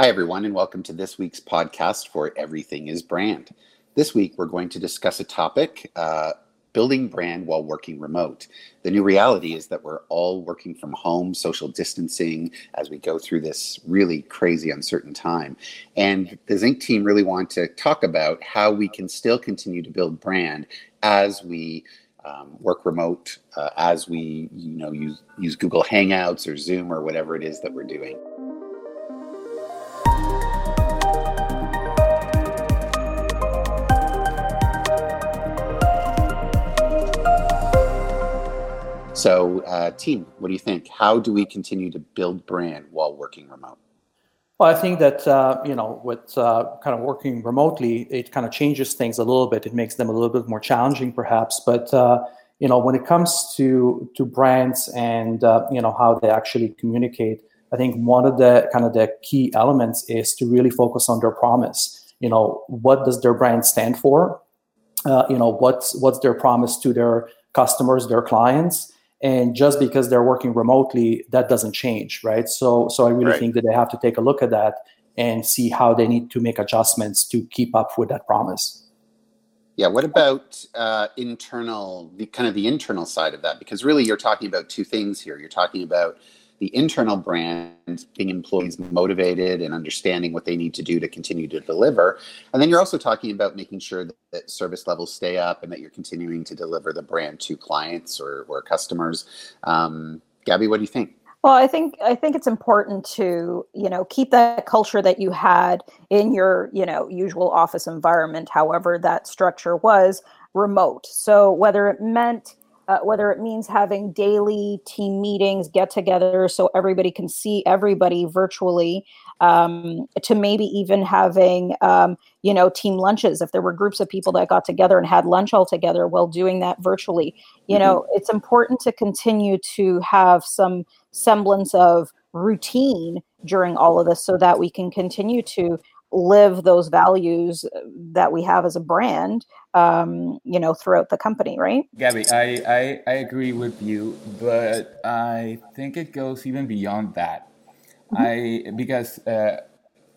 Hi, everyone, and welcome to this week's podcast for Everything is Brand. This week, we're going to discuss a topic uh, building brand while working remote. The new reality is that we're all working from home, social distancing as we go through this really crazy, uncertain time. And the Zinc team really want to talk about how we can still continue to build brand as we um, work remote, uh, as we you know use use Google Hangouts or Zoom or whatever it is that we're doing. So, uh, team, what do you think? How do we continue to build brand while working remote? Well, I think that uh, you know, with uh, kind of working remotely, it kind of changes things a little bit. It makes them a little bit more challenging, perhaps. But uh, you know, when it comes to to brands and uh, you know how they actually communicate, I think one of the kind of the key elements is to really focus on their promise. You know, what does their brand stand for? Uh, you know, what's what's their promise to their customers, their clients, and just because they're working remotely that doesn't change right? So so i really right. think that they have to take a look at that and see how they need to make adjustments to keep up with that promise. Yeah what about uh, internal the kind of the internal side of that? Because really you're talking about two things here. You're talking about the internal brand, being employees motivated and understanding what they need to do to continue to deliver. And then you're also talking about making sure that, that service levels stay up and that you're continuing to deliver the brand to clients or, or customers. Um, Gabby, what do you think? Well, I think I think it's important to you know keep that culture that you had in your you know usual office environment, however that structure was remote. So whether it meant uh, whether it means having daily team meetings, get together so everybody can see everybody virtually, um, to maybe even having, um, you know, team lunches. If there were groups of people that got together and had lunch all together while doing that virtually, you mm-hmm. know, it's important to continue to have some semblance of routine during all of this so that we can continue to live those values that we have as a brand um, you know throughout the company right? Gabby I, I i agree with you but i think it goes even beyond that. Mm-hmm. i because uh,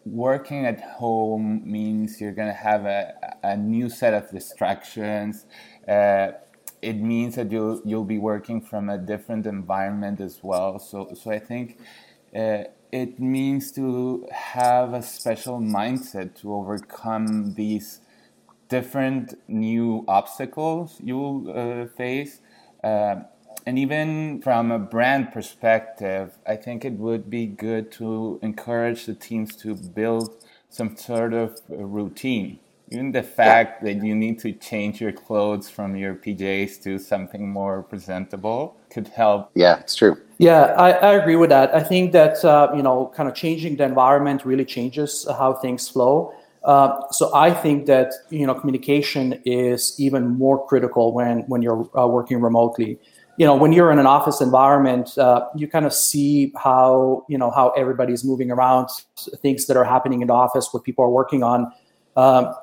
working at home means you're going to have a, a new set of distractions. Uh, it means that you'll you'll be working from a different environment as well. So so i think uh, it means to have a special mindset to overcome these different new obstacles you'll uh, face. Uh, and even from a brand perspective, I think it would be good to encourage the teams to build some sort of routine. Even the fact that you need to change your clothes from your PJs to something more presentable could help. Yeah, it's true. Yeah, I, I agree with that. I think that uh, you know, kind of changing the environment really changes how things flow. Uh, so I think that you know, communication is even more critical when when you're uh, working remotely. You know, when you're in an office environment, uh, you kind of see how you know how everybody's moving around, things that are happening in the office, what people are working on. Um,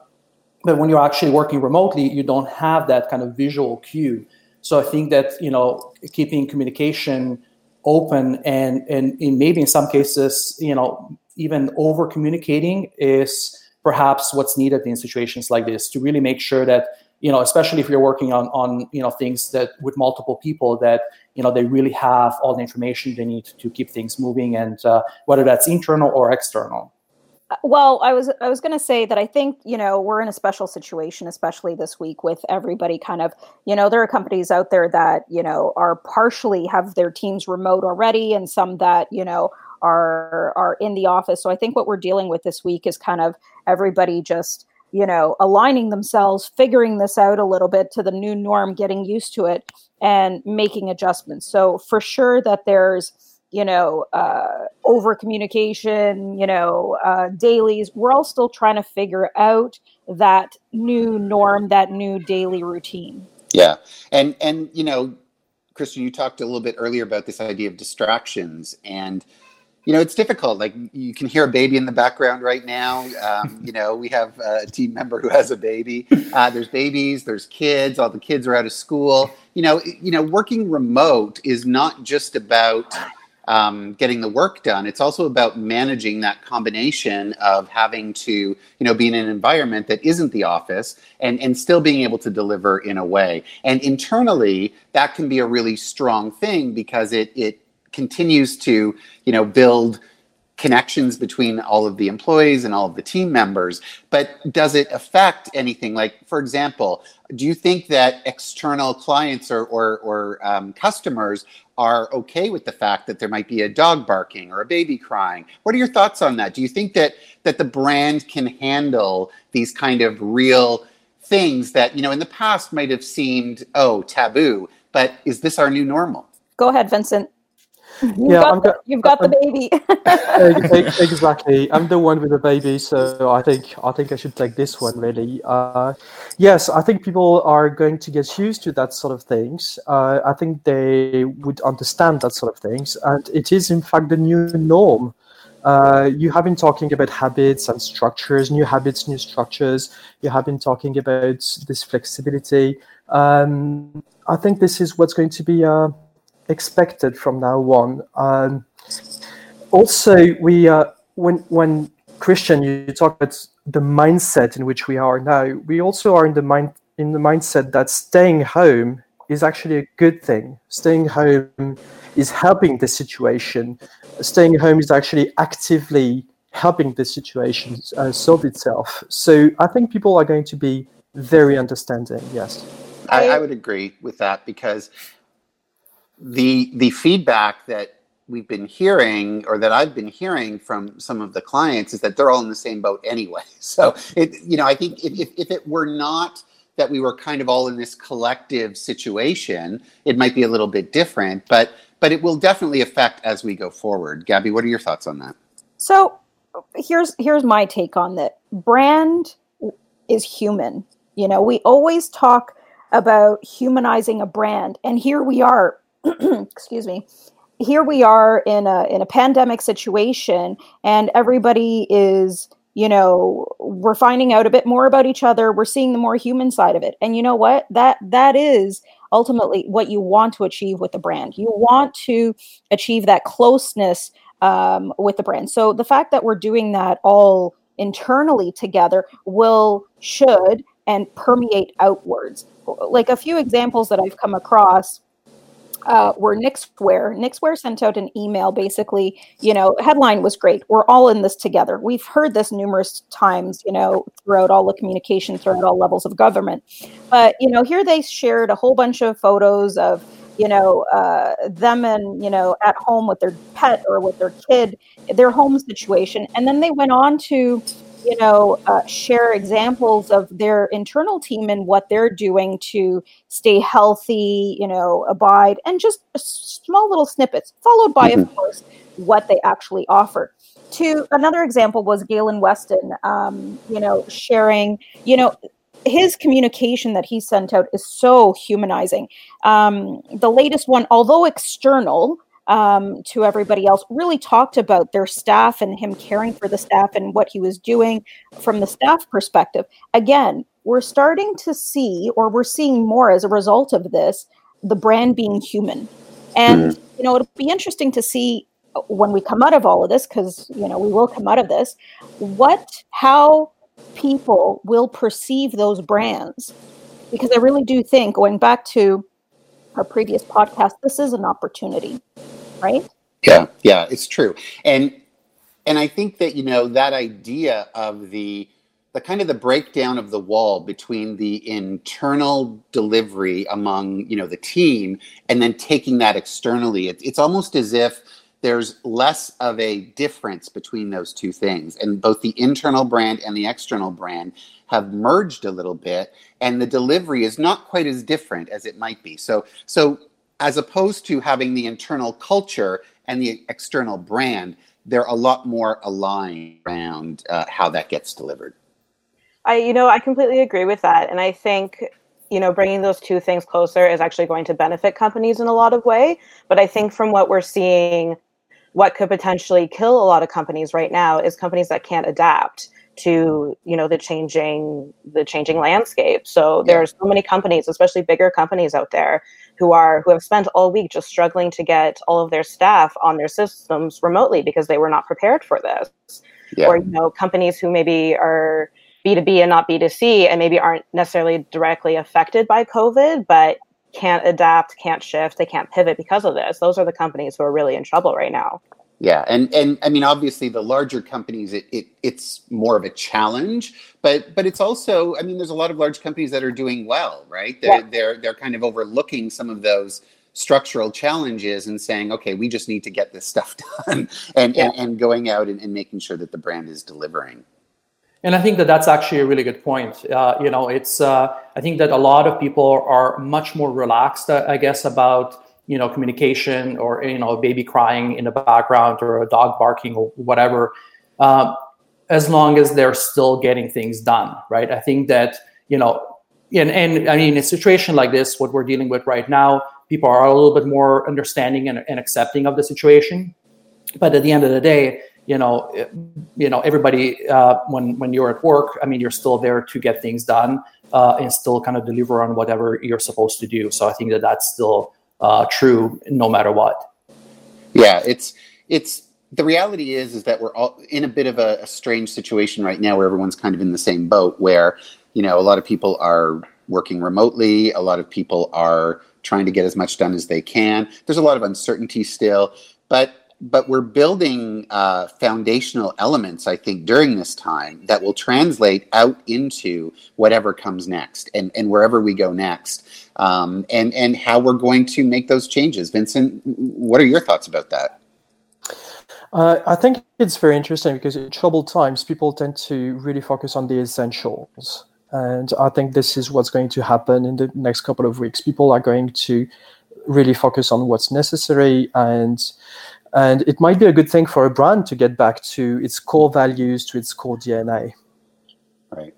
but when you're actually working remotely, you don't have that kind of visual cue. So I think that you know, keeping communication open and and maybe in some cases you know even over communicating is perhaps what's needed in situations like this to really make sure that you know especially if you're working on on you know things that with multiple people that you know they really have all the information they need to keep things moving and uh, whether that's internal or external Uh, well i was i was going to say that i think you know we're in a special situation especially this week with everybody kind of you know there are companies out there that you know are partially have their teams remote already and some that you know are are in the office. So i think what we're dealing with this week is kind of everybody just you know aligning themselves figuring this out a little bit to the new norm getting used to it and making adjustments. So for sure that there's you know, uh, over communication, you know, uh, dailies. We're all still trying to figure out that new norm, that new daily routine. Yeah, and and you know, Christian, you talked a little bit earlier about this idea of distractions, and you know, it's difficult. Like you can hear a baby in the background right now. Um, you know, we have a team member who has a baby. Uh, there's babies, there's kids. All the kids are out of school. You know, you know, working remote is not just about um, getting the work done. It's also about managing that combination of having to, you know, be in an environment that isn't the office and, and still being able to deliver in a way. And internally, that can be a really strong thing because it, it continues to, you know, build connections between all of the employees and all of the team members but does it affect anything like for example do you think that external clients or, or, or um, customers are okay with the fact that there might be a dog barking or a baby crying. What are your thoughts on that? Do you think that that the brand can handle these kind of real things that you know in the past might have seemed oh taboo but is this our new normal? Go ahead vincent You've yeah, got the, you've got the baby. exactly. I'm the one with the baby, so I think I think I should take this one really. Uh, yes, I think people are going to get used to that sort of things. Uh, I think they would understand that sort of things, and it is in fact the new norm. Uh, you have been talking about habits and structures, new habits, new structures. You have been talking about this flexibility. Um, I think this is what's going to be uh, expected from now on. Um, also, we uh, when when Christian, you talk about the mindset in which we are now. We also are in the mind in the mindset that staying home is actually a good thing. Staying home is helping the situation. Staying home is actually actively helping the situation uh, solve itself. So I think people are going to be very understanding. Yes, I, I would agree with that because the the feedback that we've been hearing or that I've been hearing from some of the clients is that they're all in the same boat anyway. So it you know I think if, if, if it were not that we were kind of all in this collective situation, it might be a little bit different, but but it will definitely affect as we go forward. Gabby, what are your thoughts on that? So here's here's my take on that. Brand is human. You know, we always talk about humanizing a brand, and here we are excuse me. Here we are in a in a pandemic situation and everybody is you know we're finding out a bit more about each other. We're seeing the more human side of it. And you know what? That that is ultimately what you want to achieve with the brand. You want to achieve that closeness um, with the brand. So the fact that we're doing that all internally together will should and permeate outwards. Like a few examples that i've come across uh, were Knixwear. Knixwear sent out an email basically, you know, headline was great. We're all in this together. We've heard this numerous times, you know, throughout all the communication, throughout all levels of government. But, you know, here they shared a whole bunch of photos of, you know, uh, them and, you know, at home with their pet or with their kid, their home situation. And then they went on to, you know, uh, share examples of their internal team and what they're doing to stay healthy, you know, abide, and just small little snippets, followed by, of mm-hmm. course, what they actually offer. To another example was Galen Weston, um, you know, sharing, you know, his communication that he sent out is so humanizing. Um, the latest one, although external, um, to everybody else, really talked about their staff and him caring for the staff and what he was doing from the staff perspective. Again, we're starting to see, or we're seeing more as a result of this, the brand being human. And, mm-hmm. you know, it'll be interesting to see when we come out of all of this, because, you know, we will come out of this, what, how people will perceive those brands. Because I really do think, going back to our previous podcast, this is an opportunity, right? Yeah, yeah, it's true. And and I think that you know that idea of the the kind of the breakdown of the wall between the internal delivery among you know the team and then taking that externally it, it's almost as if there's less of a difference between those two things and both the internal brand and the external brand have merged a little bit and the delivery is not quite as different as it might be so so as opposed to having the internal culture and the external brand they're a lot more aligned around uh, how that gets delivered. I you know i completely agree with that and i think you know bringing those two things closer is actually going to benefit companies in a lot of way but i think from what we're seeing what could potentially kill a lot of companies right now is companies that can't adapt to you know the changing the changing landscape so yeah. there are so many companies especially bigger companies out there who are who have spent all week just struggling to get all of their staff on their systems remotely because they were not prepared for this yeah. or you know companies who maybe are b2b and not b2c and maybe aren't necessarily directly affected by covid but can't adapt can't shift they can't pivot because of this those are the companies who are really in trouble right now yeah, and and I mean, obviously, the larger companies, it, it it's more of a challenge, but but it's also, I mean, there's a lot of large companies that are doing well, right? They're yeah. they're they're kind of overlooking some of those structural challenges and saying, okay, we just need to get this stuff done, and yeah. and, and, going out and, and, making sure that the brand is delivering. And I think that that's actually a really good point. Uh, you know, it's uh, I think that a lot of people are much more relaxed, uh, I guess, about you know communication or you know a baby crying in the background or a dog barking or whatever um, as long as they're still getting things done right? I think that you know and, and i mean in a situation like this what we're dealing with right now people are a little bit more understanding and, and accepting of the situation. But at the end of the day you know you know everybody uh, when when you're at work i mean you're still there to get things done uh, and still kind of deliver on whatever you're supposed to do. So i think that that's still uh, true no matter what. Yeah, it's it's the reality is is that we're all in a bit of a, a, strange situation right now where everyone's kind of in the same boat where you know a lot of people are working remotely a lot of people are trying to get as much done as they can there's a lot of uncertainty still but but we're building uh, foundational elements, I think, during this time that will translate out into whatever comes next and, and wherever we go next, um, and and how we're going to make those changes. Vincent, what are your thoughts about that? Uh, I think it's very interesting because in troubled times, people tend to really focus on the essentials. And I think this is what's going to happen in the next couple of weeks. People are going to really focus on what's necessary and and it might be a good thing for a brand to get back to its core values, to its core DNA. Right.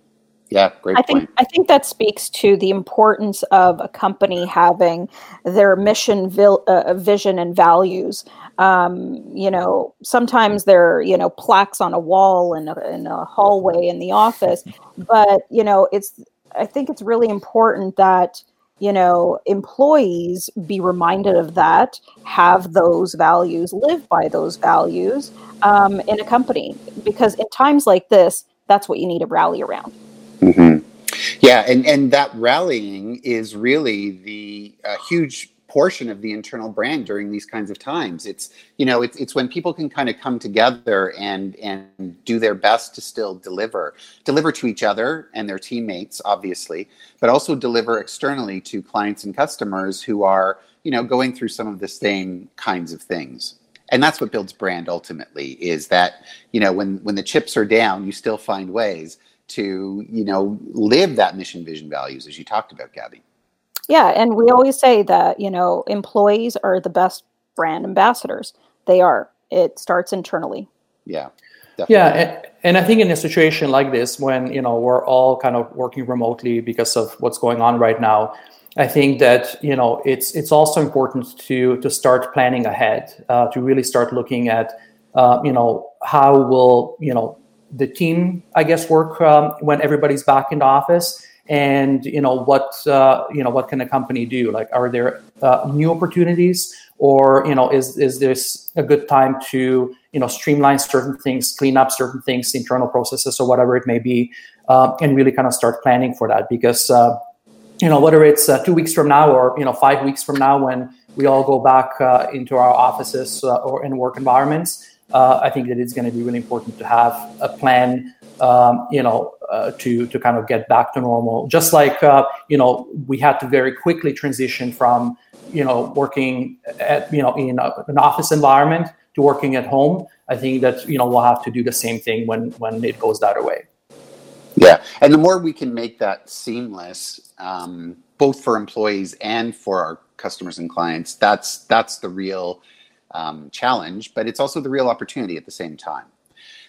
Yeah, great I point. think I think that speaks to the importance of a company having their mission, uh, vision, and values. Um, you know, sometimes there are you know plaques on a wall in a, in a hallway in the office, but you know, it's I think it's really important that you know employees be reminded of that have those values live by those values um, in a company because in times like this that's what you need to rally around mm-hmm. yeah and and that rallying is really the uh, huge portion of the internal brand during these kinds of times. It's you know it's it's when people can kind of come together and and do their best to still deliver, deliver to each other and their teammates, obviously, but also deliver externally to clients and customers who are you know going through some of the same kinds of things. And that's what builds brand ultimately is that you know when when the chips are down, you still find ways to you know live that mission, vision, values as you talked about, Gabby. Yeah, and we always say that, you know, employees are the best brand ambassadors. They are. It starts internally. Yeah. Definitely. Yeah, and, and, I think in a situation like this, when you know we're all kind of working remotely because of what's going on right now, I think that you know it's it's also important to to start planning ahead, uh, to really start looking at uh, you know how will you know the team I guess work um, when everybody's back in the office, and you know what uh, you know what can a company do? Like are there uh, new opportunities? Or you know is is this a good time to you know streamline certain things clean up certain things internal processes or whatever it may be uh, and really kind of start planning for that? Because uh, you know whether it's uh, two weeks from now or you know five weeks from now when we all go back uh, into our offices or in work environments i think that it's going to be really important to have a plan um, you know, uh, to to kind of get back to normal. Just like uh, you know, we had to very quickly transition from you know working at you know in a, an office environment to working at home. I think that you know we'll have to do the same thing when when it goes that way. Yeah, and the more we can make that seamless, um, both for employees and for our customers and clients, that's that's the real um, challenge. But it's also the real opportunity at the same time.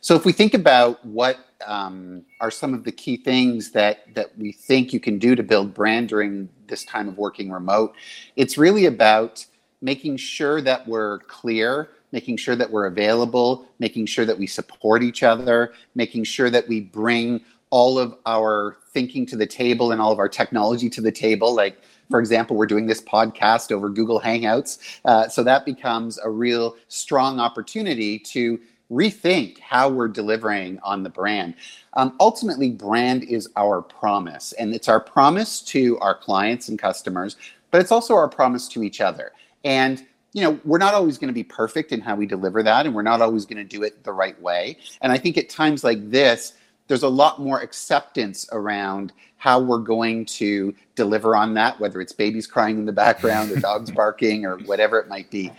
So if we think about what um, are some of the key things that that we think you can do to build brand during this time of working remote, it's really about making sure that we're clear, making sure that we're available, making sure that we support each other, making sure that we bring all of our thinking to the table and all of our technology to the table, like For example, we're doing this podcast over Google Hangouts. Uh, so that becomes a real strong opportunity to rethink how we're delivering on the brand. Um, ultimately, brand is our promise, and it's our promise to our clients and customers, but it's also our promise to each other. And you know, we're not always going to be perfect in how we deliver that, and we're not always going to do it the right way. And I think at times like this, there's a lot more acceptance around how we're going to deliver on that, whether it's babies crying in the background or dogs barking or whatever it might be.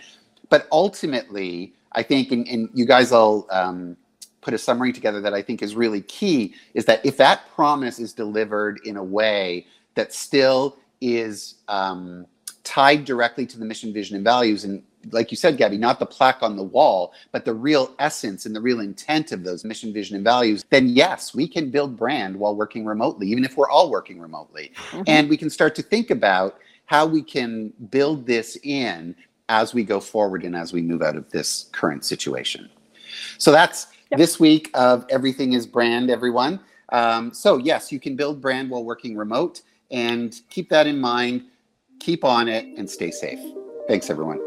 But ultimately, I think, and, and you guys all um, put a summary together that I think is really key, is that if that promise is delivered in a way that still is um, tied directly to the mission, vision, and values. And like you said, Gabby, not the plaque on the wall, but the real essence and the real intent of those mission, vision, and values, then yes, we can build brand while working remotely, even if we're all working remotely. Mm-hmm. And we can start to think about how we can build this in as we go forward and as we move out of this current situation. So that's yep. this week of Everything is Brand, everyone. Um, so, yes, you can build brand while working remote and keep that in mind keep on it and stay safe. Thanks, everyone.